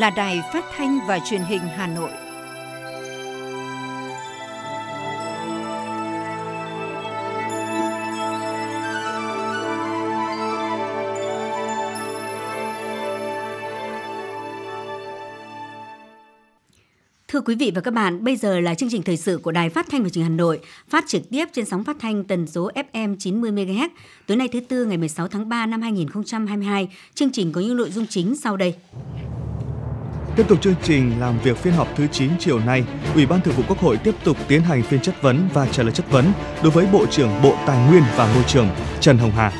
là Đài Phát thanh và Truyền hình Hà Nội. Thưa quý vị và các bạn, bây giờ là chương trình thời sự của Đài Phát thanh và Truyền hình Hà Nội, phát trực tiếp trên sóng phát thanh tần số FM 90 MHz. Tối nay thứ tư ngày 16 tháng 3 năm 2022, chương trình có những nội dung chính sau đây. Tiếp tục chương trình làm việc phiên họp thứ 9 chiều nay, Ủy ban Thường vụ Quốc hội tiếp tục tiến hành phiên chất vấn và trả lời chất vấn đối với Bộ trưởng Bộ Tài nguyên và Môi trường Trần Hồng Hà.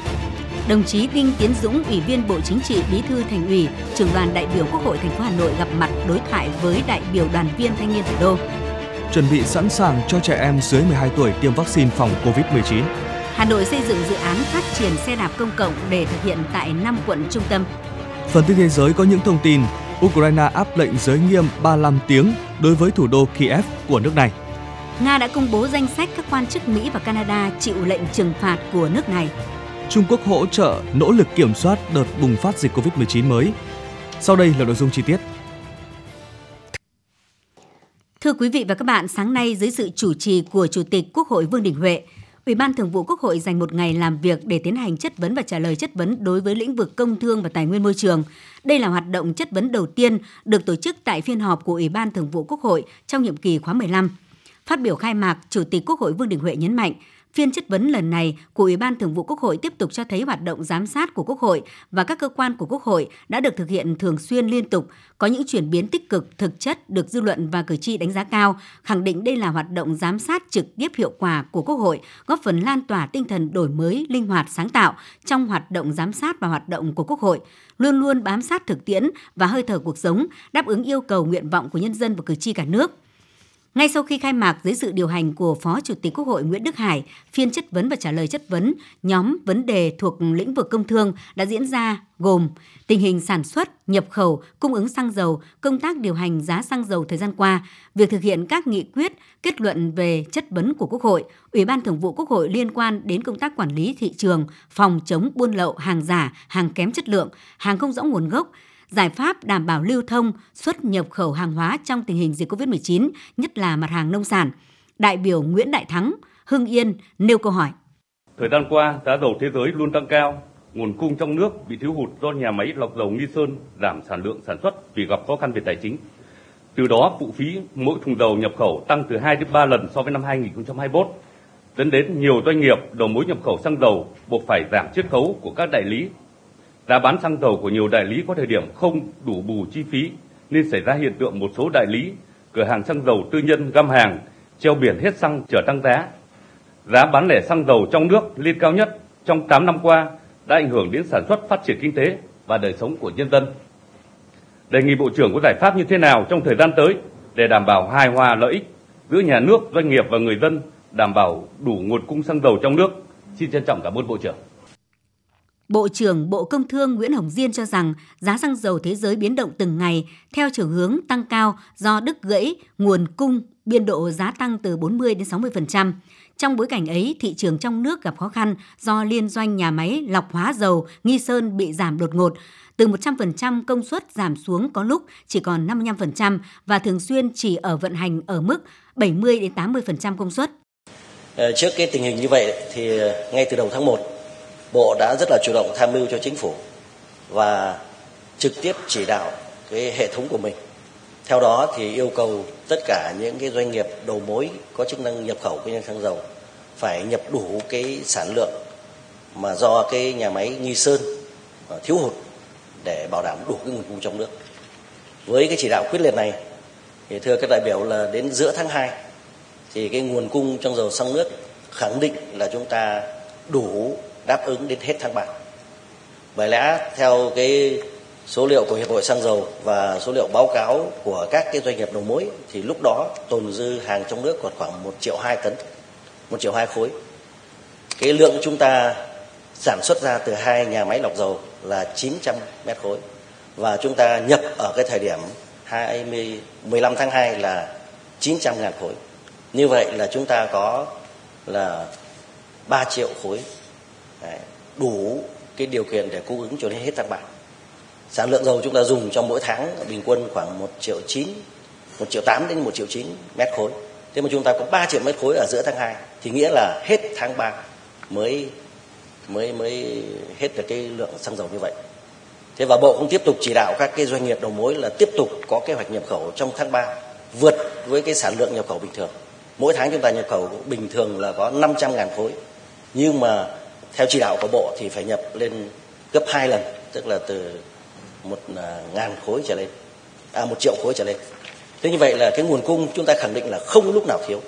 Đồng chí Đinh Tiến Dũng, Ủy viên Bộ Chính trị, Bí thư Thành ủy, trưởng đoàn đại biểu Quốc hội thành phố Hà Nội gặp mặt đối thoại với đại biểu đoàn viên thanh niên thủ đô. Chuẩn bị sẵn sàng cho trẻ em dưới 12 tuổi tiêm vaccine phòng COVID-19. Hà Nội xây dựng dự án phát triển xe đạp công cộng để thực hiện tại 5 quận trung tâm. Phần tin thế giới có những thông tin Ukraine áp lệnh giới nghiêm 35 tiếng đối với thủ đô Kiev của nước này. Nga đã công bố danh sách các quan chức Mỹ và Canada chịu lệnh trừng phạt của nước này. Trung Quốc hỗ trợ nỗ lực kiểm soát đợt bùng phát dịch COVID-19 mới. Sau đây là nội dung chi tiết. Thưa quý vị và các bạn, sáng nay dưới sự chủ trì của Chủ tịch Quốc hội Vương Đình Huệ, Ủy ban Thường vụ Quốc hội dành một ngày làm việc để tiến hành chất vấn và trả lời chất vấn đối với lĩnh vực công thương và tài nguyên môi trường. Đây là hoạt động chất vấn đầu tiên được tổ chức tại phiên họp của Ủy ban Thường vụ Quốc hội trong nhiệm kỳ khóa 15. Phát biểu khai mạc, Chủ tịch Quốc hội Vương Đình Huệ nhấn mạnh, Phiên chất vấn lần này của Ủy ban Thường vụ Quốc hội tiếp tục cho thấy hoạt động giám sát của Quốc hội và các cơ quan của Quốc hội đã được thực hiện thường xuyên liên tục, có những chuyển biến tích cực, thực chất được dư luận và cử tri đánh giá cao, khẳng định đây là hoạt động giám sát trực tiếp hiệu quả của Quốc hội, góp phần lan tỏa tinh thần đổi mới, linh hoạt, sáng tạo trong hoạt động giám sát và hoạt động của Quốc hội, luôn luôn bám sát thực tiễn và hơi thở cuộc sống, đáp ứng yêu cầu nguyện vọng của nhân dân và cử tri cả nước – ngay sau khi khai mạc dưới sự điều hành của Phó Chủ tịch Quốc hội Nguyễn Đức Hải, phiên chất vấn và trả lời chất vấn nhóm vấn đề thuộc lĩnh vực công thương đã diễn ra gồm tình hình sản xuất, nhập khẩu, cung ứng xăng dầu, công tác điều hành giá xăng dầu thời gian qua, việc thực hiện các nghị quyết, kết luận về chất vấn của Quốc hội, Ủy ban Thường vụ Quốc hội liên quan đến công tác quản lý thị trường, phòng chống buôn lậu, hàng giả, hàng kém chất lượng, hàng không rõ nguồn gốc, giải pháp đảm bảo lưu thông, xuất nhập khẩu hàng hóa trong tình hình dịch COVID-19, nhất là mặt hàng nông sản. Đại biểu Nguyễn Đại Thắng, Hưng Yên nêu câu hỏi. Thời gian qua, giá dầu thế giới luôn tăng cao, nguồn cung trong nước bị thiếu hụt do nhà máy lọc dầu Nghi Sơn giảm sản lượng sản xuất vì gặp khó khăn về tài chính. Từ đó, phụ phí mỗi thùng dầu nhập khẩu tăng từ 2 đến 3 lần so với năm 2021, dẫn đến nhiều doanh nghiệp đầu mối nhập khẩu xăng dầu buộc phải giảm chiết khấu của các đại lý Giá bán xăng dầu của nhiều đại lý có thời điểm không đủ bù chi phí nên xảy ra hiện tượng một số đại lý, cửa hàng xăng dầu tư nhân găm hàng, treo biển hết xăng chờ tăng giá. Giá bán lẻ xăng dầu trong nước lên cao nhất trong 8 năm qua đã ảnh hưởng đến sản xuất phát triển kinh tế và đời sống của nhân dân. Đề nghị Bộ trưởng có giải pháp như thế nào trong thời gian tới để đảm bảo hài hòa lợi ích giữa nhà nước, doanh nghiệp và người dân, đảm bảo đủ nguồn cung xăng dầu trong nước. Xin trân trọng cảm ơn Bộ trưởng. Bộ trưởng Bộ Công Thương Nguyễn Hồng Diên cho rằng giá xăng dầu thế giới biến động từng ngày theo chiều hướng tăng cao do đứt gãy nguồn cung, biên độ giá tăng từ 40 đến 60%. Trong bối cảnh ấy, thị trường trong nước gặp khó khăn do liên doanh nhà máy lọc hóa dầu Nghi Sơn bị giảm đột ngột, từ 100% công suất giảm xuống có lúc chỉ còn 55% và thường xuyên chỉ ở vận hành ở mức 70 đến 80% công suất. Ờ, trước cái tình hình như vậy thì ờ, ngay từ đầu tháng 1 Bộ đã rất là chủ động tham mưu cho chính phủ và trực tiếp chỉ đạo cái hệ thống của mình. Theo đó thì yêu cầu tất cả những cái doanh nghiệp đầu mối có chức năng nhập khẩu kinh doanh xăng dầu phải nhập đủ cái sản lượng mà do cái nhà máy Nghi Sơn ờ, thiếu hụt để bảo đảm đủ cái nguồn cung trong nước. Với cái chỉ đạo quyết liệt này thì thưa các đại biểu là đến giữa tháng 2 thì cái nguồn cung trong dầu xăng nước khẳng định là chúng ta đủ đáp ứng đến hết tháng 3. Bởi lẽ theo cái số liệu của Hiệp hội xăng dầu và số liệu báo cáo của các cái doanh nghiệp đầu mối thì lúc đó tồn dư hàng trong nước còn khoảng 1 triệu 2 tấn, 1 triệu 2 khối. Cái lượng chúng ta sản xuất ra từ hai nhà máy lọc dầu là 900 mét khối và chúng ta nhập ở cái thời điểm 20 15 tháng 2 là 900 ngàn khối. Như vậy là chúng ta có là 3 triệu khối đủ cái điều kiện để cung ứng cho đến hết tháng 3. Sản lượng dầu chúng ta dùng trong mỗi tháng bình quân khoảng 1 triệu 9, 1 triệu 8 đến 1 triệu 9 mét khối. Thế mà chúng ta có 3 triệu mét khối ở giữa tháng 2 thì nghĩa là hết tháng 3 mới mới mới hết được cái lượng xăng dầu như vậy. Thế và Bộ cũng tiếp tục chỉ đạo các cái doanh nghiệp đầu mối là tiếp tục có kế hoạch nhập khẩu trong tháng 3 vượt với cái sản lượng nhập khẩu bình thường. Mỗi tháng chúng ta nhập khẩu bình thường là có 500.000 khối. Nhưng mà theo chỉ đạo của Bộ thì phải nhập lên gấp 2 lần, tức là từ một à, ngàn khối trở lên, à một triệu khối trở lên. Thế như vậy là cái nguồn cung chúng ta khẳng định là không lúc nào thiếu.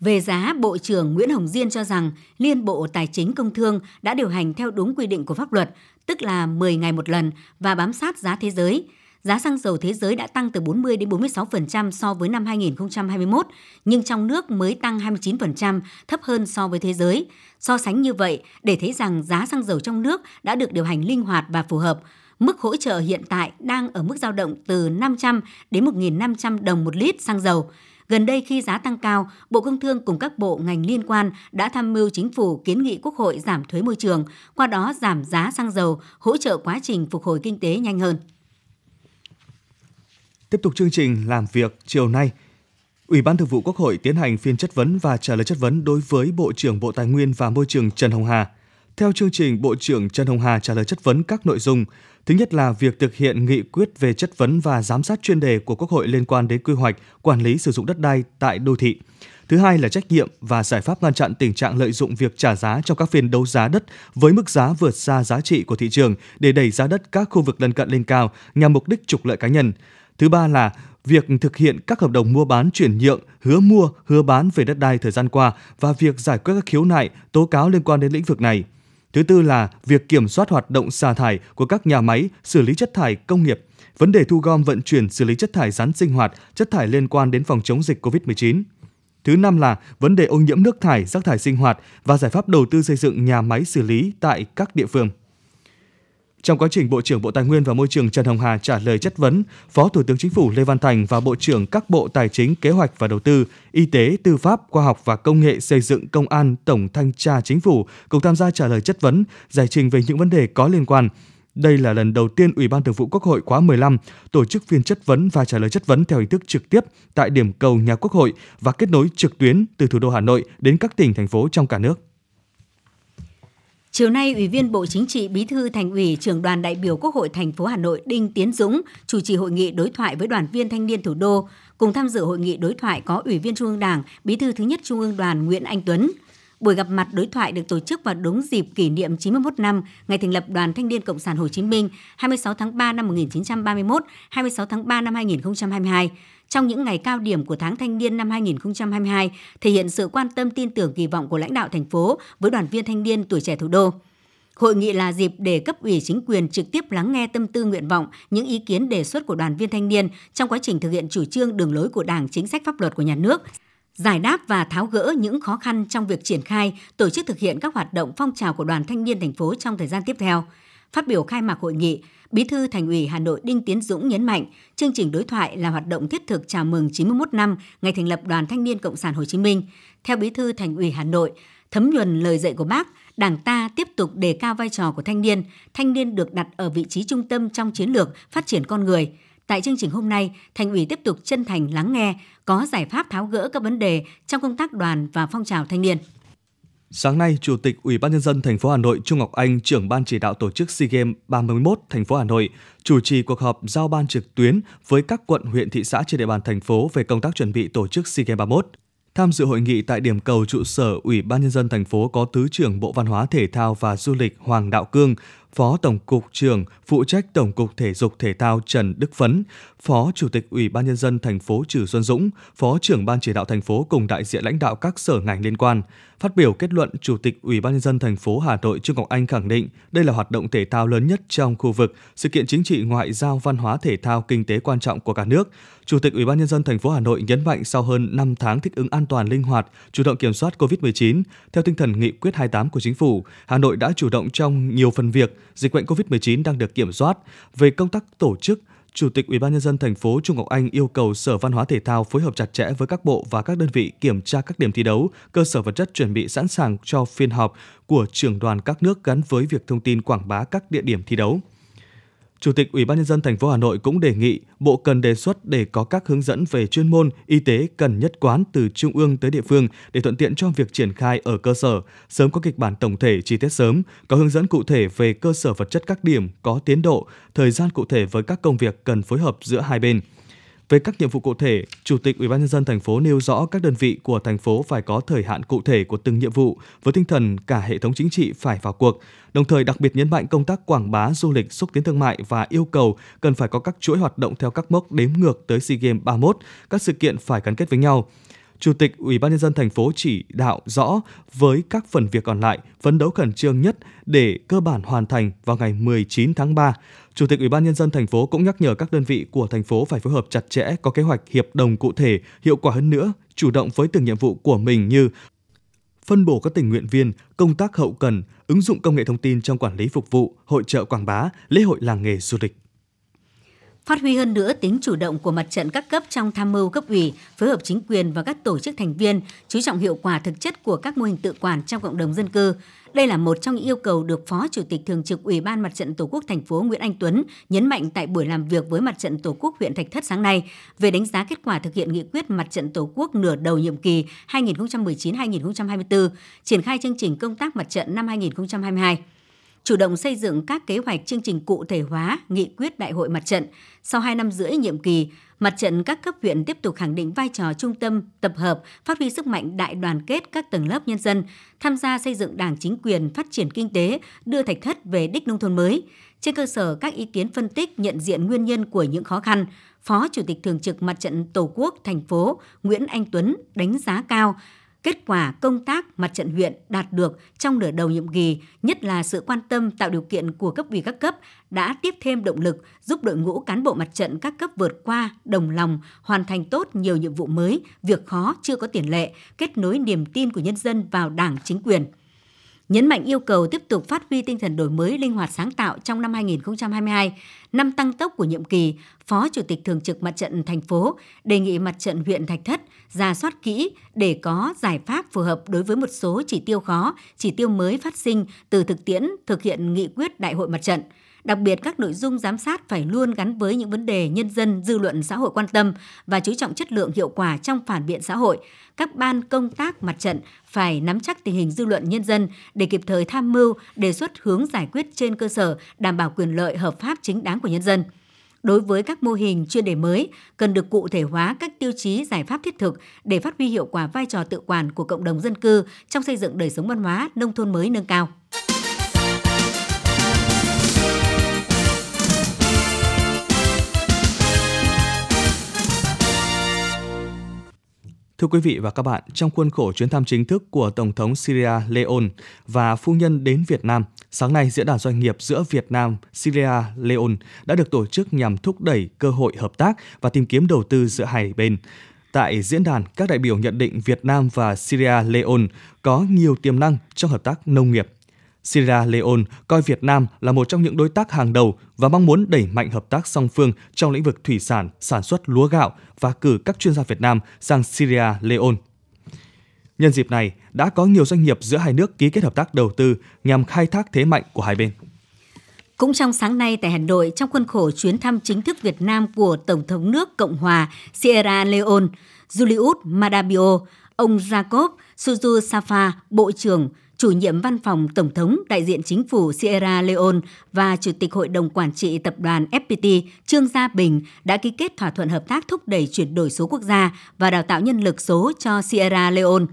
Về giá, Bộ trưởng Nguyễn Hồng Diên cho rằng Liên Bộ Tài chính Công Thương đã điều hành theo đúng quy định của pháp luật, tức là 10 ngày một lần và bám sát giá thế giới. Giá xăng dầu thế giới đã tăng từ 40 đến 46% so với năm 2021, nhưng trong nước mới tăng 29%, thấp hơn so với thế giới. So sánh như vậy, để thấy rằng giá xăng dầu trong nước đã được điều hành linh hoạt và phù hợp. Mức hỗ trợ hiện tại đang ở mức dao động từ 500 đến 1.500 đồng một lít xăng dầu. Gần đây khi giá tăng cao, Bộ Công Thương cùng các bộ ngành liên quan đã tham mưu chính phủ kiến nghị Quốc hội giảm thuế môi trường, qua đó giảm giá xăng dầu, hỗ trợ quá trình phục hồi kinh tế nhanh hơn. Tiếp tục chương trình làm việc chiều nay, Ủy ban Thường vụ Quốc hội tiến hành phiên chất vấn và trả lời chất vấn đối với Bộ trưởng Bộ Tài nguyên và Môi trường Trần Hồng Hà. Theo chương trình, Bộ trưởng Trần Hồng Hà trả lời chất vấn các nội dung. Thứ nhất là việc thực hiện nghị quyết về chất vấn và giám sát chuyên đề của Quốc hội liên quan đến quy hoạch, quản lý sử dụng đất đai tại đô thị. Thứ hai là trách nhiệm và giải pháp ngăn chặn tình trạng lợi dụng việc trả giá trong các phiên đấu giá đất với mức giá vượt xa giá trị của thị trường để đẩy giá đất các khu vực lân cận lên cao nhằm mục đích trục lợi cá nhân. Thứ ba là việc thực hiện các hợp đồng mua bán chuyển nhượng, hứa mua, hứa bán về đất đai thời gian qua và việc giải quyết các khiếu nại, tố cáo liên quan đến lĩnh vực này. Thứ tư là việc kiểm soát hoạt động xả thải của các nhà máy xử lý chất thải công nghiệp, vấn đề thu gom vận chuyển xử lý chất thải rắn sinh hoạt, chất thải liên quan đến phòng chống dịch COVID-19. Thứ năm là vấn đề ô nhiễm nước thải, rác thải sinh hoạt và giải pháp đầu tư xây dựng nhà máy xử lý tại các địa phương. Trong quá trình Bộ trưởng Bộ Tài nguyên và Môi trường Trần Hồng Hà trả lời chất vấn, Phó Thủ tướng Chính phủ Lê Văn Thành và Bộ trưởng các Bộ Tài chính, Kế hoạch và Đầu tư, Y tế, Tư pháp, Khoa học và Công nghệ, Xây dựng, Công an, Tổng Thanh tra Chính phủ cùng tham gia trả lời chất vấn, giải trình về những vấn đề có liên quan. Đây là lần đầu tiên Ủy ban Thường vụ Quốc hội khóa 15 tổ chức phiên chất vấn và trả lời chất vấn theo hình thức trực tiếp tại điểm cầu nhà Quốc hội và kết nối trực tuyến từ thủ đô Hà Nội đến các tỉnh, thành phố trong cả nước. Chiều nay, Ủy viên Bộ Chính trị, Bí thư Thành ủy, Trưởng đoàn đại biểu Quốc hội thành phố Hà Nội Đinh Tiến Dũng chủ trì hội nghị đối thoại với đoàn viên thanh niên thủ đô. Cùng tham dự hội nghị đối thoại có Ủy viên Trung ương Đảng, Bí thư thứ nhất Trung ương Đoàn Nguyễn Anh Tuấn. Buổi gặp mặt đối thoại được tổ chức vào đúng dịp kỷ niệm 91 năm ngày thành lập Đoàn Thanh niên Cộng sản Hồ Chí Minh 26 tháng 3 năm 1931, 26 tháng 3 năm 2022 trong những ngày cao điểm của tháng thanh niên năm 2022 thể hiện sự quan tâm tin tưởng kỳ vọng của lãnh đạo thành phố với đoàn viên thanh niên tuổi trẻ thủ đô. Hội nghị là dịp để cấp ủy chính quyền trực tiếp lắng nghe tâm tư nguyện vọng, những ý kiến đề xuất của đoàn viên thanh niên trong quá trình thực hiện chủ trương đường lối của Đảng, chính sách pháp luật của nhà nước, giải đáp và tháo gỡ những khó khăn trong việc triển khai, tổ chức thực hiện các hoạt động phong trào của đoàn thanh niên thành phố trong thời gian tiếp theo. Phát biểu khai mạc hội nghị, Bí thư Thành ủy Hà Nội Đinh Tiến Dũng nhấn mạnh, chương trình đối thoại là hoạt động thiết thực chào mừng 91 năm ngày thành lập Đoàn Thanh niên Cộng sản Hồ Chí Minh. Theo Bí thư Thành ủy Hà Nội, thấm nhuần lời dạy của Bác, Đảng ta tiếp tục đề cao vai trò của thanh niên, thanh niên được đặt ở vị trí trung tâm trong chiến lược phát triển con người. Tại chương trình hôm nay, Thành ủy tiếp tục chân thành lắng nghe, có giải pháp tháo gỡ các vấn đề trong công tác đoàn và phong trào thanh niên. Sáng nay, Chủ tịch Ủy ban nhân dân thành phố Hà Nội Trung Ngọc Anh, trưởng ban chỉ đạo tổ chức SEA Games 31 thành phố Hà Nội, chủ trì cuộc họp giao ban trực tuyến với các quận, huyện, thị xã trên địa bàn thành phố về công tác chuẩn bị tổ chức SEA Games 31. Tham dự hội nghị tại điểm cầu trụ sở Ủy ban nhân dân thành phố có Thứ trưởng Bộ Văn hóa Thể thao và Du lịch Hoàng Đạo Cương, Phó Tổng cục trưởng phụ trách Tổng cục Thể dục Thể thao Trần Đức Phấn, Phó Chủ tịch Ủy ban nhân dân thành phố Trử Xuân Dũng, Phó trưởng ban chỉ đạo thành phố cùng đại diện lãnh đạo các sở ngành liên quan. Phát biểu kết luận, Chủ tịch Ủy ban nhân dân thành phố Hà Nội Trương Ngọc Anh khẳng định đây là hoạt động thể thao lớn nhất trong khu vực, sự kiện chính trị ngoại giao văn hóa thể thao kinh tế quan trọng của cả nước. Chủ tịch Ủy ban nhân dân thành phố Hà Nội nhấn mạnh sau hơn 5 tháng thích ứng an toàn linh hoạt, chủ động kiểm soát COVID-19, theo tinh thần nghị quyết 28 của chính phủ, Hà Nội đã chủ động trong nhiều phần việc, dịch bệnh COVID-19 đang được kiểm soát. Về công tác tổ chức, Chủ tịch Ủy ban nhân dân thành phố Trung Ngọc Anh yêu cầu Sở Văn hóa Thể thao phối hợp chặt chẽ với các bộ và các đơn vị kiểm tra các điểm thi đấu, cơ sở vật chất chuẩn bị sẵn sàng cho phiên họp của trưởng đoàn các nước gắn với việc thông tin quảng bá các địa điểm thi đấu. Chủ tịch Ủy ban nhân dân thành phố Hà Nội cũng đề nghị Bộ cần đề xuất để có các hướng dẫn về chuyên môn, y tế cần nhất quán từ trung ương tới địa phương để thuận tiện cho việc triển khai ở cơ sở, sớm có kịch bản tổng thể chi tiết sớm, có hướng dẫn cụ thể về cơ sở vật chất các điểm, có tiến độ, thời gian cụ thể với các công việc cần phối hợp giữa hai bên. Về các nhiệm vụ cụ thể, Chủ tịch Ủy ban nhân dân thành phố nêu rõ các đơn vị của thành phố phải có thời hạn cụ thể của từng nhiệm vụ với tinh thần cả hệ thống chính trị phải vào cuộc, đồng thời đặc biệt nhấn mạnh công tác quảng bá du lịch, xúc tiến thương mại và yêu cầu cần phải có các chuỗi hoạt động theo các mốc đếm ngược tới SEA Games 31, các sự kiện phải gắn kết với nhau. Chủ tịch Ủy ban nhân dân thành phố chỉ đạo rõ với các phần việc còn lại phấn đấu khẩn trương nhất để cơ bản hoàn thành vào ngày 19 tháng 3. Chủ tịch Ủy ban nhân dân thành phố cũng nhắc nhở các đơn vị của thành phố phải phối hợp chặt chẽ, có kế hoạch hiệp đồng cụ thể, hiệu quả hơn nữa, chủ động với từng nhiệm vụ của mình như phân bổ các tình nguyện viên, công tác hậu cần, ứng dụng công nghệ thông tin trong quản lý phục vụ, hội trợ quảng bá, lễ hội làng nghề du lịch phát huy hơn nữa tính chủ động của mặt trận các cấp trong tham mưu cấp ủy, phối hợp chính quyền và các tổ chức thành viên, chú trọng hiệu quả thực chất của các mô hình tự quản trong cộng đồng dân cư. Đây là một trong những yêu cầu được Phó Chủ tịch Thường trực Ủy ban Mặt trận Tổ quốc thành phố Nguyễn Anh Tuấn nhấn mạnh tại buổi làm việc với Mặt trận Tổ quốc huyện Thạch Thất sáng nay về đánh giá kết quả thực hiện nghị quyết Mặt trận Tổ quốc nửa đầu nhiệm kỳ 2019-2024, triển khai chương trình công tác mặt trận năm 2022 chủ động xây dựng các kế hoạch chương trình cụ thể hóa nghị quyết đại hội mặt trận. Sau 2 năm rưỡi nhiệm kỳ, mặt trận các cấp huyện tiếp tục khẳng định vai trò trung tâm, tập hợp, phát huy sức mạnh đại đoàn kết các tầng lớp nhân dân, tham gia xây dựng đảng chính quyền, phát triển kinh tế, đưa thạch thất về đích nông thôn mới. Trên cơ sở các ý kiến phân tích nhận diện nguyên nhân của những khó khăn, Phó Chủ tịch Thường trực Mặt trận Tổ quốc thành phố Nguyễn Anh Tuấn đánh giá cao Kết quả công tác mặt trận huyện đạt được trong nửa đầu nhiệm kỳ, nhất là sự quan tâm tạo điều kiện của cấp ủy các cấp đã tiếp thêm động lực giúp đội ngũ cán bộ mặt trận các cấp vượt qua, đồng lòng, hoàn thành tốt nhiều nhiệm vụ mới, việc khó chưa có tiền lệ, kết nối niềm tin của nhân dân vào Đảng chính quyền nhấn mạnh yêu cầu tiếp tục phát huy tinh thần đổi mới linh hoạt sáng tạo trong năm 2022, năm tăng tốc của nhiệm kỳ, Phó Chủ tịch Thường trực Mặt trận thành phố đề nghị Mặt trận huyện Thạch Thất ra soát kỹ để có giải pháp phù hợp đối với một số chỉ tiêu khó, chỉ tiêu mới phát sinh từ thực tiễn thực hiện nghị quyết Đại hội Mặt trận – Đặc biệt các nội dung giám sát phải luôn gắn với những vấn đề nhân dân, dư luận xã hội quan tâm và chú trọng chất lượng hiệu quả trong phản biện xã hội. Các ban công tác mặt trận phải nắm chắc tình hình dư luận nhân dân để kịp thời tham mưu, đề xuất hướng giải quyết trên cơ sở đảm bảo quyền lợi hợp pháp chính đáng của nhân dân đối với các mô hình chuyên đề mới cần được cụ thể hóa các tiêu chí giải pháp thiết thực để phát huy hiệu quả vai trò tự quản của cộng đồng dân cư trong xây dựng đời sống văn hóa nông thôn mới nâng cao. Thưa quý vị và các bạn, trong khuôn khổ chuyến thăm chính thức của Tổng thống Syria Leon và phu nhân đến Việt Nam, sáng nay diễn đàn doanh nghiệp giữa Việt Nam, Syria, Leon đã được tổ chức nhằm thúc đẩy cơ hội hợp tác và tìm kiếm đầu tư giữa hai bên. Tại diễn đàn, các đại biểu nhận định Việt Nam và Syria Leon có nhiều tiềm năng trong hợp tác nông nghiệp, Sierra Leone coi Việt Nam là một trong những đối tác hàng đầu và mong muốn đẩy mạnh hợp tác song phương trong lĩnh vực thủy sản, sản xuất lúa gạo và cử các chuyên gia Việt Nam sang Sierra Leone. Nhân dịp này, đã có nhiều doanh nghiệp giữa hai nước ký kết hợp tác đầu tư nhằm khai thác thế mạnh của hai bên. Cũng trong sáng nay tại Hà Nội, trong khuôn khổ chuyến thăm chính thức Việt Nam của Tổng thống nước Cộng hòa Sierra Leone, Julius Madabio, ông Jacob Suzu Safa, Bộ trưởng chủ nhiệm văn phòng Tổng thống, đại diện chính phủ Sierra Leone và Chủ tịch Hội đồng Quản trị Tập đoàn FPT Trương Gia Bình đã ký kết thỏa thuận hợp tác thúc đẩy chuyển đổi số quốc gia và đào tạo nhân lực số cho Sierra Leone.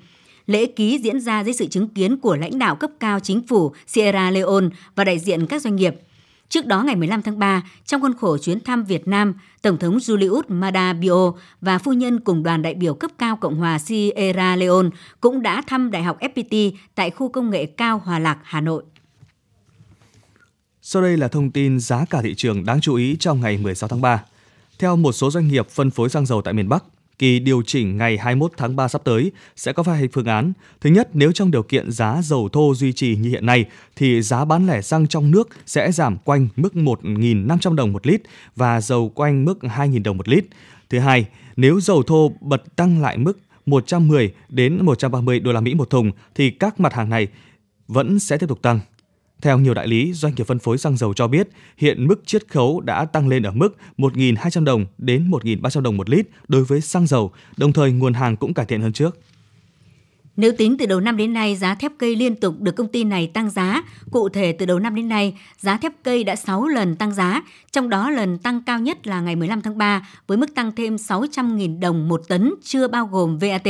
Lễ ký diễn ra dưới sự chứng kiến của lãnh đạo cấp cao chính phủ Sierra Leone và đại diện các doanh nghiệp – Trước đó ngày 15 tháng 3, trong khuôn khổ chuyến thăm Việt Nam, Tổng thống Julius Maada Bio và phu nhân cùng đoàn đại biểu cấp cao Cộng hòa Sierra Leone cũng đã thăm Đại học FPT tại khu công nghệ cao Hòa Lạc, Hà Nội. Sau đây là thông tin giá cả thị trường đáng chú ý trong ngày 16 tháng 3. Theo một số doanh nghiệp phân phối xăng dầu tại miền Bắc, kỳ điều chỉnh ngày 21 tháng 3 sắp tới sẽ có vài phương án. Thứ nhất, nếu trong điều kiện giá dầu thô duy trì như hiện nay thì giá bán lẻ xăng trong nước sẽ giảm quanh mức 1.500 đồng một lít và dầu quanh mức 2.000 đồng một lít. Thứ hai, nếu dầu thô bật tăng lại mức 110 đến 130 đô la Mỹ một thùng thì các mặt hàng này vẫn sẽ tiếp tục tăng. Theo nhiều đại lý, doanh nghiệp phân phối xăng dầu cho biết, hiện mức chiết khấu đã tăng lên ở mức 1.200 đồng đến 1.300 đồng một lít đối với xăng dầu, đồng thời nguồn hàng cũng cải thiện hơn trước. Nếu tính từ đầu năm đến nay, giá thép cây liên tục được công ty này tăng giá. Cụ thể từ đầu năm đến nay, giá thép cây đã 6 lần tăng giá, trong đó lần tăng cao nhất là ngày 15 tháng 3 với mức tăng thêm 600.000 đồng một tấn chưa bao gồm VAT.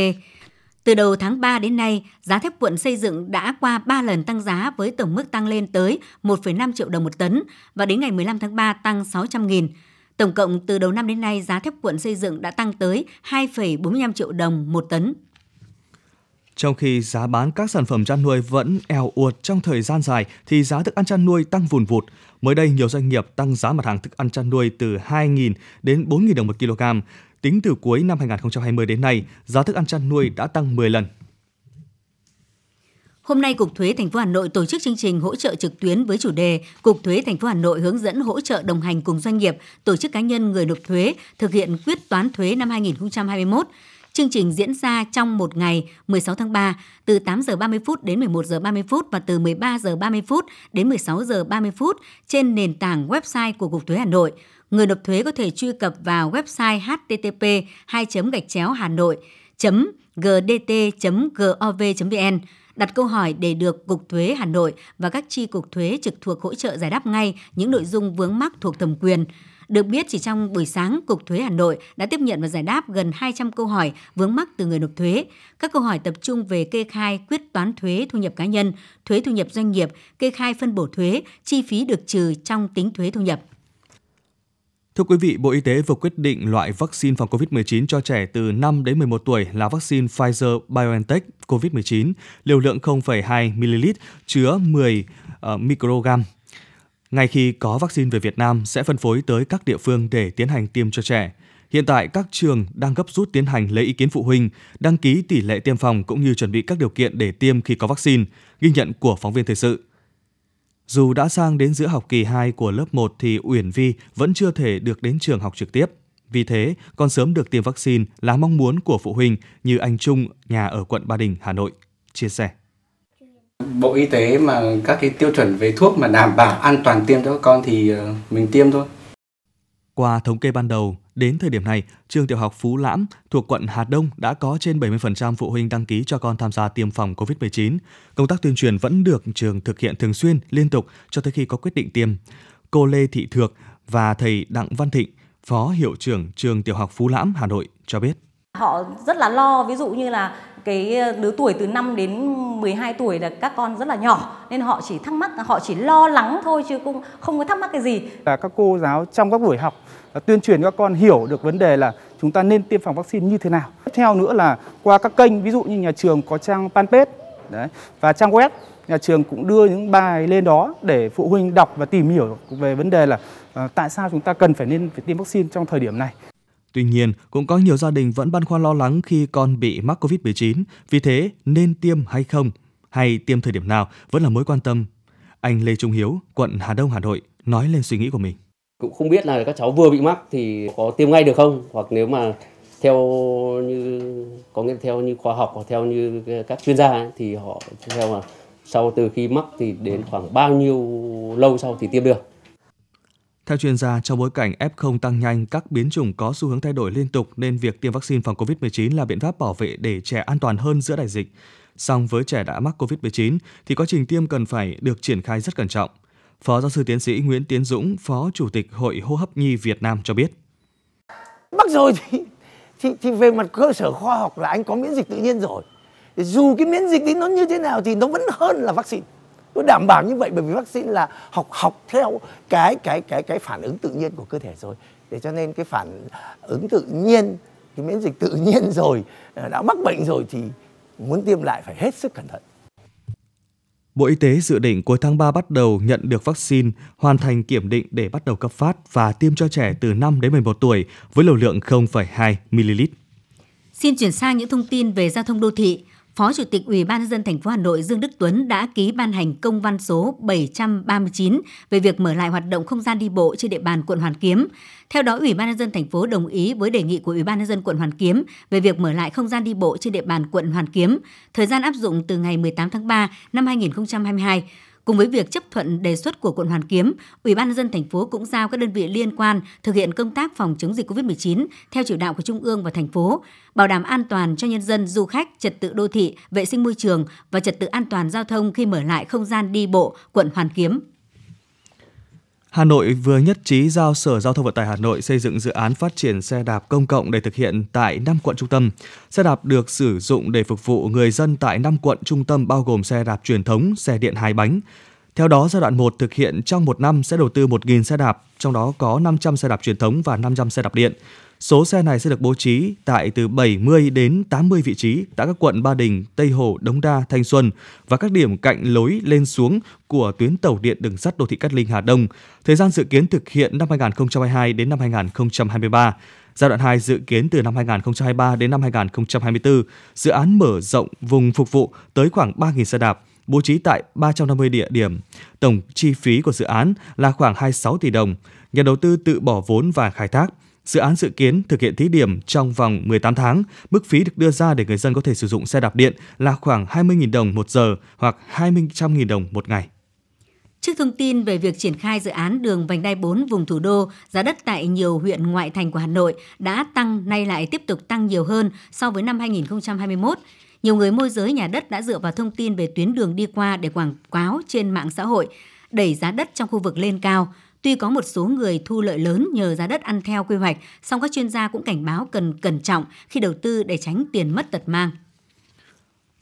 Từ đầu tháng 3 đến nay, giá thép cuộn xây dựng đã qua 3 lần tăng giá với tổng mức tăng lên tới 1,5 triệu đồng một tấn và đến ngày 15 tháng 3 tăng 600.000. Tổng cộng từ đầu năm đến nay, giá thép cuộn xây dựng đã tăng tới 2,45 triệu đồng một tấn. Trong khi giá bán các sản phẩm chăn nuôi vẫn eo uột trong thời gian dài thì giá thức ăn chăn nuôi tăng vùn vụt. Mới đây, nhiều doanh nghiệp tăng giá mặt hàng thức ăn chăn nuôi từ 2.000 đến 4.000 đồng một kg. Tính từ cuối năm 2020 đến nay, giá thức ăn chăn nuôi đã tăng 10 lần. Hôm nay Cục Thuế thành phố Hà Nội tổ chức chương trình hỗ trợ trực tuyến với chủ đề Cục Thuế thành phố Hà Nội hướng dẫn hỗ trợ đồng hành cùng doanh nghiệp, tổ chức cá nhân người nộp thuế thực hiện quyết toán thuế năm 2021. Chương trình diễn ra trong một ngày 16 tháng 3 từ 8 giờ 30 phút đến 11 giờ 30 phút và từ 13 giờ 30 phút đến 16 giờ 30 phút trên nền tảng website của Cục Thuế Hà Nội. Người nộp thuế có thể truy cập vào website http 2 gạch chéo hà nội gdt.gov.vn đặt câu hỏi để được Cục Thuế Hà Nội và các chi cục thuế trực thuộc hỗ trợ giải đáp ngay những nội dung vướng mắc thuộc thẩm quyền. Được biết chỉ trong buổi sáng, Cục Thuế Hà Nội đã tiếp nhận và giải đáp gần 200 câu hỏi vướng mắc từ người nộp thuế. Các câu hỏi tập trung về kê khai quyết toán thuế thu nhập cá nhân, thuế thu nhập doanh nghiệp, kê khai phân bổ thuế, chi phí được trừ trong tính thuế thu nhập. Thưa quý vị, Bộ Y tế vừa quyết định loại vaccine phòng COVID-19 cho trẻ từ 5 đến 11 tuổi là vaccine Pfizer-BioNTech COVID-19, liều lượng 0,2 ml chứa 10 uh, ờ, microgram ngay khi có vaccine về Việt Nam sẽ phân phối tới các địa phương để tiến hành tiêm cho trẻ. Hiện tại các trường đang gấp rút tiến hành lấy ý kiến phụ huynh, đăng ký tỷ lệ tiêm phòng cũng như chuẩn bị các điều kiện để tiêm khi có vaccine, ghi nhận của phóng viên thời sự. Dù đã sang đến giữa học kỳ 2 của lớp 1 thì Uyển Vi vẫn chưa thể được đến trường học trực tiếp. Vì thế, con sớm được tiêm vaccine là mong muốn của phụ huynh như anh Trung, nhà ở quận Ba Đình, Hà Nội, chia sẻ. Bộ Y tế mà các cái tiêu chuẩn về thuốc mà đảm bảo an toàn tiêm cho các con thì ờ, mình tiêm thôi. Qua thống kê ban đầu, đến thời điểm này, trường tiểu học Phú Lãm thuộc quận Hà Đông đã có trên 70% phụ huynh đăng ký cho con tham gia tiêm phòng COVID-19. Công tác tuyên truyền vẫn được trường thực hiện thường xuyên, liên tục cho tới khi có quyết định tiêm. Cô Lê Thị Thược và thầy Đặng Văn Thịnh, Phó Hiệu trưởng trường tiểu học Phú Lãm, Hà Nội cho biết. Họ rất là lo, ví dụ như là cái ờ, lứa tuổi từ 5 đến 12 tuổi là các con rất là nhỏ nên họ chỉ thắc mắc họ chỉ lo lắng thôi chứ cũng không có thắc mắc cái gì. và các cô giáo trong các buổi học ờ, tuyên truyền các con hiểu được vấn đề là chúng ta nên tiêm phòng vaccine như thế nào. Tiếp theo nữa là qua các kênh ví dụ như nhà trường có trang fanpage đấy và trang web nhà trường cũng đưa những bài lên đó để phụ huynh đọc và tìm hiểu về vấn đề là uh, tại sao chúng ta cần phải nên phải tiêm vaccine trong thời điểm này. Tuy nhiên, cũng có nhiều gia đình vẫn băn khoăn lo lắng khi con bị mắc COVID-19, vì thế nên tiêm hay không, hay tiêm thời điểm nào vẫn là mối quan tâm. Anh Lê Trung Hiếu, quận Hà Đông, Hà Nội nói lên suy nghĩ của mình. Cũng không biết là các cháu vừa bị mắc thì có tiêm ngay được không, hoặc nếu mà theo như có nghĩa theo như khoa học hoặc theo như các chuyên gia thì họ theo là sau từ khi mắc thì đến khoảng bao nhiêu lâu sau thì tiêm được theo chuyên gia, trong bối cảnh F0 tăng nhanh, các biến chủng có xu hướng thay đổi liên tục nên việc tiêm vaccine phòng COVID-19 là biện pháp bảo vệ để trẻ an toàn hơn giữa đại dịch. Song với trẻ đã mắc COVID-19 thì quá trình tiêm cần phải được triển khai rất cẩn trọng. Phó giáo sư tiến sĩ Nguyễn Tiến Dũng, Phó Chủ tịch Hội hô hấp nhi Việt Nam cho biết. Mắc rồi thì, thì, thì về mặt cơ sở khoa học là anh có miễn dịch tự nhiên rồi. Dù cái miễn dịch đấy nó như thế nào thì nó vẫn hơn là vaccine tôi đảm bảo như vậy bởi vì vaccine là học học theo cái cái cái cái phản ứng tự nhiên của cơ thể rồi để cho nên cái phản ứng tự nhiên cái miễn dịch tự nhiên rồi ờ, đã mắc bệnh rồi thì muốn tiêm lại phải hết sức cẩn thận Bộ Y tế dự định cuối tháng 3 bắt đầu nhận được vaccine, hoàn thành kiểm định để bắt đầu cấp phát và tiêm cho trẻ từ 5 đến 11 tuổi với liều lượng 0,2 ml. Xin chuyển sang những thông tin về giao thông đô thị. Phó Chủ tịch Ủy ban nhân dân thành phố Hà Nội Dương Đức Tuấn đã ký ban hành công văn số 739 về việc mở lại hoạt động không gian đi bộ trên địa bàn quận Hoàn Kiếm. Theo đó, Ủy ban nhân dân thành phố đồng ý với đề nghị của Ủy ban nhân dân quận Hoàn Kiếm về việc mở lại không gian đi bộ trên địa bàn quận Hoàn Kiếm, thời gian áp dụng từ ngày 18 tháng 3 năm 2022 Cùng với việc chấp thuận đề xuất của quận Hoàn Kiếm, Ủy ban nhân dân thành phố cũng giao các đơn vị liên quan thực hiện công tác phòng chống dịch COVID-19 theo chỉ đạo của Trung ương và thành phố, bảo đảm an toàn cho nhân dân, du khách, trật tự đô thị, vệ sinh môi trường và trật tự an toàn giao thông khi mở lại không gian đi bộ quận Hoàn Kiếm. Hà Nội vừa nhất trí giao Sở Giao thông Vận tải Hà Nội xây dựng dự án phát triển xe đạp công cộng để thực hiện tại 5 quận trung tâm. Xe đạp được sử dụng để phục vụ người dân tại 5 quận trung tâm bao gồm xe đạp truyền thống, xe điện hai bánh. Theo đó, giai đoạn 1 thực hiện trong một năm sẽ đầu tư 1.000 xe đạp, trong đó có 500 xe đạp truyền thống và 500 xe đạp điện. Số xe này sẽ được bố trí tại từ 70 đến 80 vị trí tại các quận Ba Đình, Tây Hồ, Đống Đa, Thanh Xuân và các điểm cạnh lối lên xuống của tuyến tàu điện đường sắt đô thị Cát Linh Hà Đông. Thời gian dự kiến thực hiện năm 2022 đến năm 2023. Giai đoạn 2 dự kiến từ năm 2023 đến năm 2024, dự án mở rộng vùng phục vụ tới khoảng 3.000 xe đạp, bố trí tại 350 địa điểm. Tổng chi phí của dự án là khoảng 26 tỷ đồng. Nhà đầu tư tự bỏ vốn và khai thác. Dự án dự kiến thực hiện thí điểm trong vòng 18 tháng. Mức phí được đưa ra để người dân có thể sử dụng xe đạp điện là khoảng 20.000 đồng một giờ hoặc 200.000 đồng một ngày. Trước thông tin về việc triển khai dự án đường vành đai 4 vùng thủ đô, giá đất tại nhiều huyện ngoại thành của Hà Nội đã tăng nay lại tiếp tục tăng nhiều hơn so với năm 2021. Nhiều người môi giới nhà đất đã dựa vào thông tin về tuyến đường đi qua để quảng cáo trên mạng xã hội, đẩy giá đất trong khu vực lên cao. Tuy có một số người thu lợi lớn nhờ giá đất ăn theo quy hoạch, song các chuyên gia cũng cảnh báo cần cẩn trọng khi đầu tư để tránh tiền mất tật mang.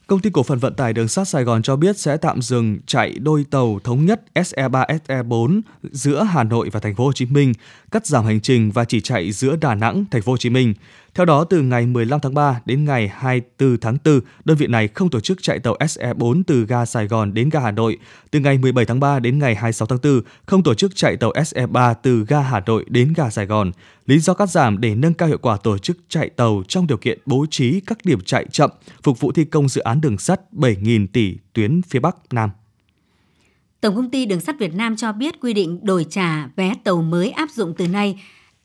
Công ty cổ phần vận tải đường sắt Sài Gòn cho biết sẽ tạm dừng chạy đôi tàu thống nhất SE3 SE4 giữa Hà Nội và thành phố Hồ Chí Minh, cắt giảm hành trình và chỉ chạy giữa Đà Nẵng, thành phố Hồ Chí Minh. Theo đó, từ ngày 15 tháng 3 đến ngày 24 tháng 4, đơn vị này không tổ chức chạy tàu SE4 từ ga Sài Gòn đến ga Hà Nội. Từ ngày 17 tháng 3 đến ngày 26 tháng 4, không tổ chức chạy tàu SE3 từ ga Hà Nội đến ga Sài Gòn. Lý do cắt giảm để nâng cao hiệu quả tổ chức chạy tàu trong điều kiện bố trí các điểm chạy chậm, phục vụ thi công dự án đường sắt 7.000 tỷ tuyến phía Bắc Nam. Tổng công ty Đường sắt Việt Nam cho biết quy định đổi trả vé tàu mới áp dụng từ nay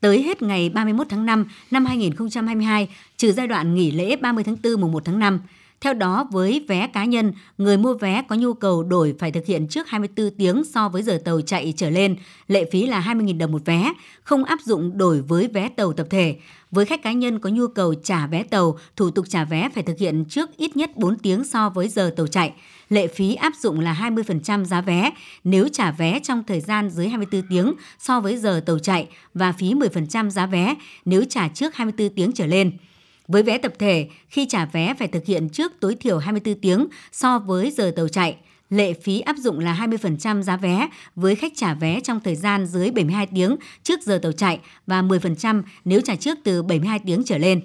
tới hết ngày 31 tháng 5 năm 2022, trừ giai đoạn nghỉ lễ 30 tháng 4 mùng 1 tháng 5. Theo đó, với vé cá nhân, người mua vé có nhu cầu đổi phải thực hiện trước 24 tiếng so với giờ tàu chạy trở lên. Lệ phí là 20.000 đồng một vé, không áp dụng đổi với vé tàu tập thể. Với khách cá nhân có nhu cầu trả vé tàu, thủ tục trả vé phải thực hiện trước ít nhất 4 tiếng so với giờ tàu chạy. Lệ phí áp dụng là 20% giá vé nếu trả vé trong thời gian dưới 24 tiếng so với giờ tàu chạy và phí 10% giá vé nếu trả trước 24 tiếng trở lên. Với vé tập thể, khi trả vé phải thực hiện trước tối thiểu 24 tiếng so với giờ tàu chạy. Lệ phí áp dụng là 20% giá vé với khách trả vé trong thời gian dưới 72 tiếng trước giờ tàu chạy và 10% nếu trả trước từ 72 tiếng trở lên.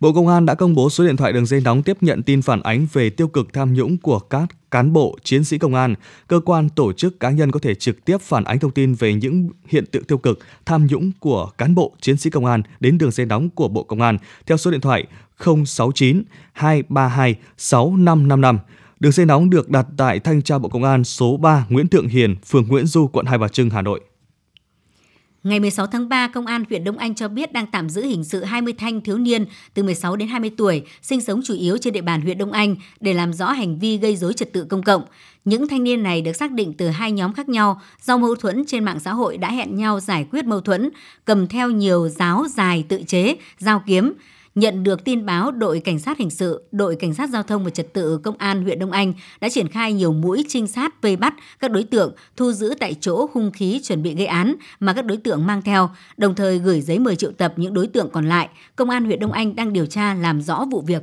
Bộ Công an đã công bố số điện thoại đường dây nóng tiếp nhận tin phản ánh về tiêu cực tham nhũng của các cán bộ, chiến sĩ công an, cơ quan, tổ chức, cá nhân có thể trực tiếp phản ánh thông tin về những hiện tượng tiêu cực, tham nhũng của cán bộ, chiến sĩ công an đến đường dây nóng của Bộ Công an theo số điện thoại 069 232 6555. Đường dây nóng được đặt tại Thanh tra Bộ Công an số 3 Nguyễn Thượng Hiền, phường Nguyễn Du, quận Hai Bà Trưng, Hà Nội. Ngày 16 tháng 3, Công an huyện Đông Anh cho biết đang tạm giữ hình sự 20 thanh thiếu niên từ 16 đến 20 tuổi, sinh sống chủ yếu trên địa bàn huyện Đông Anh để làm rõ hành vi gây dối trật tự công cộng. Những thanh niên này được xác định từ hai nhóm khác nhau do mâu thuẫn trên mạng xã hội đã hẹn nhau giải quyết mâu thuẫn, cầm theo nhiều giáo dài tự chế, dao kiếm. Nhận được tin báo, đội cảnh sát hình sự, đội cảnh sát giao thông và trật tự công an huyện Đông Anh đã triển khai nhiều mũi trinh sát vây bắt các đối tượng, thu giữ tại chỗ hung khí chuẩn bị gây án mà các đối tượng mang theo, đồng thời gửi giấy mời triệu tập những đối tượng còn lại. Công an huyện Đông Anh đang điều tra làm rõ vụ việc.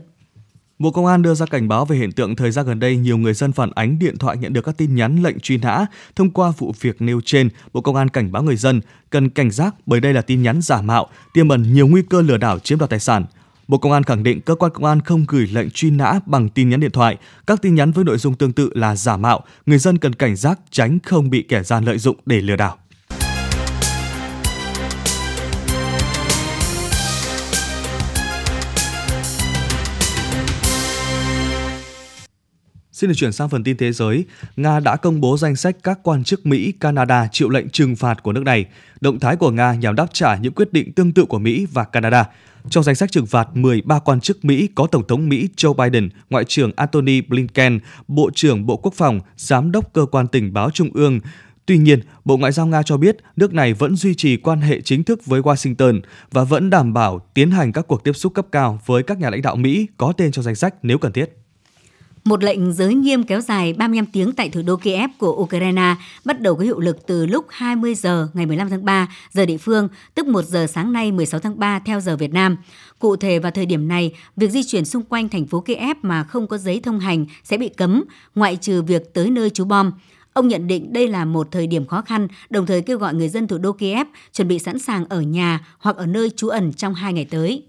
Bộ Công an đưa ra cảnh báo về hiện tượng thời gian gần đây nhiều người dân phản ánh điện thoại nhận được các tin nhắn lệnh truy nã. Thông qua vụ việc nêu trên, Bộ Công an cảnh báo người dân cần cảnh giác bởi đây là tin nhắn giả mạo, tiềm ẩn nhiều nguy cơ lừa đảo chiếm đoạt tài sản. Bộ Công an khẳng định cơ quan công an không gửi lệnh truy nã bằng tin nhắn điện thoại. Các tin nhắn với nội dung tương tự là giả mạo, người dân cần cảnh giác tránh không bị kẻ gian lợi dụng để lừa đảo. Xin được chuyển sang phần tin thế giới. Nga đã công bố danh sách các quan chức Mỹ, Canada chịu lệnh trừng phạt của nước này. Động thái của Nga nhằm đáp trả những quyết định tương tự của Mỹ và Canada. Trong danh sách trừng phạt, 13 quan chức Mỹ có Tổng thống Mỹ Joe Biden, Ngoại trưởng Antony Blinken, Bộ trưởng Bộ Quốc phòng, Giám đốc Cơ quan Tình báo Trung ương. Tuy nhiên, Bộ Ngoại giao Nga cho biết nước này vẫn duy trì quan hệ chính thức với Washington và vẫn đảm bảo tiến hành các cuộc tiếp xúc cấp cao với các nhà lãnh đạo Mỹ có tên trong danh sách nếu cần thiết. Một lệnh giới nghiêm kéo dài 35 tiếng tại thủ đô Kiev của Ukraine bắt đầu có hiệu lực từ lúc 20 giờ ngày 15 tháng 3 giờ địa phương, tức 1 giờ sáng nay 16 tháng 3 theo giờ Việt Nam. Cụ thể vào thời điểm này, việc di chuyển xung quanh thành phố Kiev mà không có giấy thông hành sẽ bị cấm, ngoại trừ việc tới nơi trú bom. Ông nhận định đây là một thời điểm khó khăn, đồng thời kêu gọi người dân thủ đô Kiev chuẩn bị sẵn sàng ở nhà hoặc ở nơi trú ẩn trong hai ngày tới.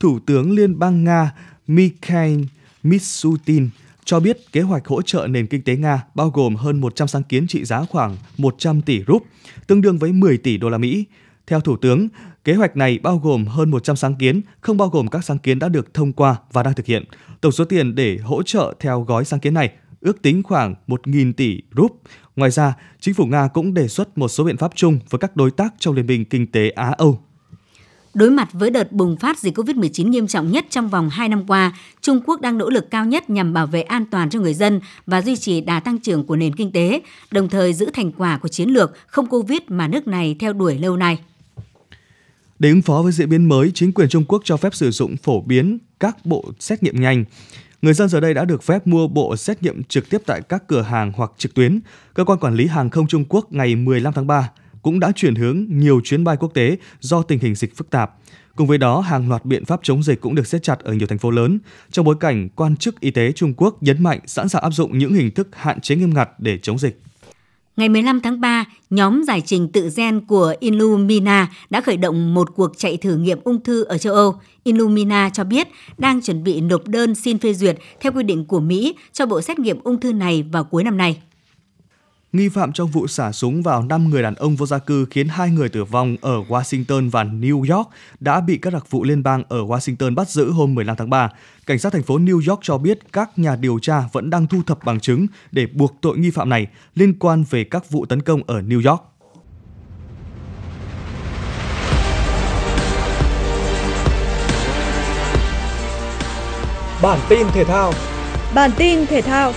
Thủ tướng Liên bang Nga Mikhail Mishutin cho biết kế hoạch hỗ trợ nền kinh tế Nga bao gồm hơn 100 sáng kiến trị giá khoảng 100 tỷ rúp, tương đương với 10 tỷ đô la Mỹ. Theo Thủ tướng, kế hoạch này bao gồm hơn 100 sáng kiến, không bao gồm các sáng kiến đã được thông qua và đang thực hiện. Tổng số tiền để hỗ trợ theo gói sáng kiến này ước tính khoảng 1.000 tỷ rúp. Ngoài ra, chính phủ Nga cũng đề xuất một số biện pháp chung với các đối tác trong Liên minh Kinh tế Á-Âu Đối mặt với đợt bùng phát dịch COVID-19 nghiêm trọng nhất trong vòng 2 năm qua, Trung Quốc đang nỗ lực cao nhất nhằm bảo vệ an toàn cho người dân và duy trì đà tăng trưởng của nền kinh tế, đồng thời giữ thành quả của chiến lược không COVID mà nước này theo đuổi lâu nay. Để ứng phó với diễn biến mới, chính quyền Trung Quốc cho phép sử dụng phổ biến các bộ xét nghiệm nhanh. Người dân giờ đây đã được phép mua bộ xét nghiệm trực tiếp tại các cửa hàng hoặc trực tuyến. Cơ quan quản lý hàng không Trung Quốc ngày 15 tháng 3 cũng đã chuyển hướng nhiều chuyến bay quốc tế do tình hình dịch phức tạp. Cùng với đó, hàng loạt biện pháp chống dịch cũng được siết chặt ở nhiều thành phố lớn, trong bối cảnh quan chức y tế Trung Quốc nhấn mạnh sẵn sàng áp dụng những hình thức hạn chế nghiêm ngặt để chống dịch. Ngày 15 tháng 3, nhóm giải trình tự gen của Illumina đã khởi động một cuộc chạy thử nghiệm ung thư ở châu Âu. Illumina cho biết đang chuẩn bị nộp đơn xin phê duyệt theo quy định của Mỹ cho bộ xét nghiệm ung thư này vào cuối năm nay. Nghi phạm trong vụ xả súng vào 5 người đàn ông vô gia cư khiến hai người tử vong ở Washington và New York đã bị các đặc vụ liên bang ở Washington bắt giữ hôm 15 tháng 3. Cảnh sát thành phố New York cho biết các nhà điều tra vẫn đang thu thập bằng chứng để buộc tội nghi phạm này liên quan về các vụ tấn công ở New York. Bản tin thể thao Bản tin thể thao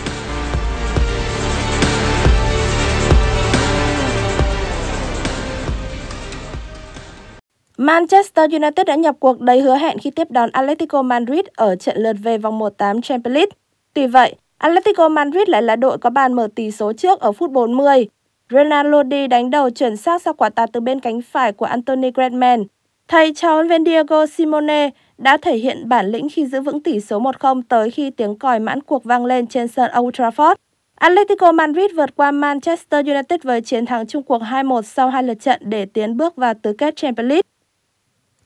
Manchester United đã nhập cuộc đầy hứa hẹn khi tiếp đón Atletico Madrid ở trận lượt về vòng 1/8 Champions League. Tuy vậy, Atletico Madrid lại là đội có bàn mở tỷ số trước ở phút 40. Ronaldo đi đánh đầu chuẩn xác sau quả tạt từ bên cánh phải của Anthony Griezmann. Thầy trò huấn Diego Simone đã thể hiện bản lĩnh khi giữ vững tỷ số 1-0 tới khi tiếng còi mãn cuộc vang lên trên sân Old Trafford. Atletico Madrid vượt qua Manchester United với chiến thắng chung cuộc 2-1 sau hai lượt trận để tiến bước vào tứ kết Champions League.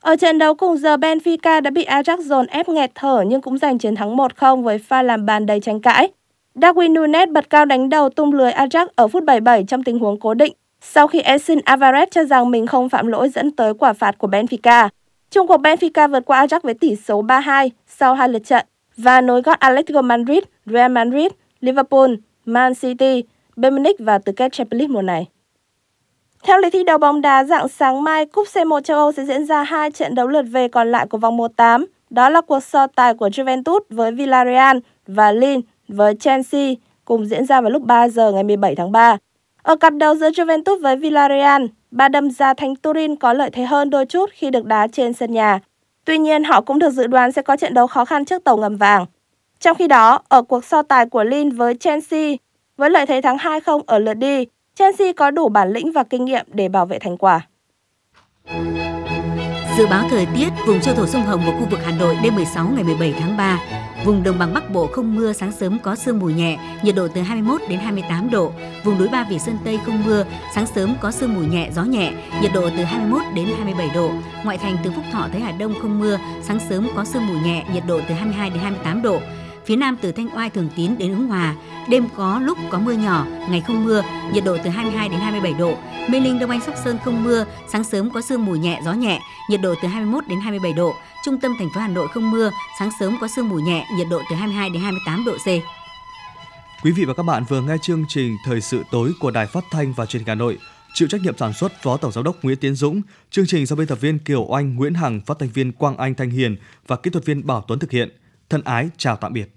Ở trận đấu cùng giờ Benfica đã bị Ajax dồn ép nghẹt thở nhưng cũng giành chiến thắng 1-0 với pha làm bàn đầy tranh cãi. Darwin Nunes bật cao đánh đầu tung lưới Ajax ở phút 77 trong tình huống cố định, sau khi Edson Alvarez cho rằng mình không phạm lỗi dẫn tới quả phạt của Benfica. Trung cuộc Benfica vượt qua Ajax với tỷ số 3-2 sau hai lượt trận và nối gót Atletico Madrid, Real Madrid, Liverpool, Man City, Bayern Munich và tứ kết Champions League mùa này. Theo lịch thi đấu bóng đá dạng sáng mai, Cúp C1 châu Âu sẽ diễn ra hai trận đấu lượt về còn lại của vòng 1-8. Đó là cuộc so tài của Juventus với Villarreal và Lille với Chelsea cùng diễn ra vào lúc 3 giờ ngày 17 tháng 3. Ở cặp đấu giữa Juventus với Villarreal, ba đâm ra Thánh Turin có lợi thế hơn đôi chút khi được đá trên sân nhà. Tuy nhiên, họ cũng được dự đoán sẽ có trận đấu khó khăn trước tàu ngầm vàng. Trong khi đó, ở cuộc so tài của Lille với Chelsea, với lợi thế thắng 2-0 ở lượt đi, Chelsea có đủ bản lĩnh và kinh nghiệm để bảo vệ thành quả. Dự báo thời tiết vùng châu thổ sông Hồng và khu vực Hà Nội đêm 16 ngày 17 tháng 3. Vùng đồng bằng Bắc Bộ không mưa, sáng sớm có sương mù nhẹ, nhiệt độ từ 21 đến 28 độ. Vùng núi Ba Vì Sơn Tây không mưa, sáng sớm có sương mù nhẹ, gió nhẹ, nhiệt độ từ 21 đến 27 độ. Ngoại thành từ Phúc Thọ tới Hà Đông không mưa, sáng sớm có sương mù nhẹ, nhiệt độ từ 22 đến 28 độ. Phía Nam từ Thanh Oai Thường Tín đến Ứng Hòa, đêm có lúc có mưa nhỏ, ngày không mưa, nhiệt độ từ 22 đến 27 độ. Mê Linh Đông Anh Sóc Sơn không mưa, sáng sớm có sương mù nhẹ, gió nhẹ, nhiệt độ từ 21 đến 27 độ. Trung tâm thành phố Hà Nội không mưa, sáng sớm có sương mù nhẹ, nhiệt độ từ 22 đến 28 độ C. Quý vị và các bạn vừa nghe chương trình Thời sự tối của Đài Phát thanh và Truyền hình Hà Nội. Chịu trách nhiệm sản xuất Phó Tổng giám đốc Nguyễn Tiến Dũng, chương trình do biên tập viên Kiều Oanh, Nguyễn Hằng, phát thanh viên Quang Anh Thanh Hiền và kỹ thuật viên Bảo Tuấn thực hiện. Thân ái chào tạm biệt.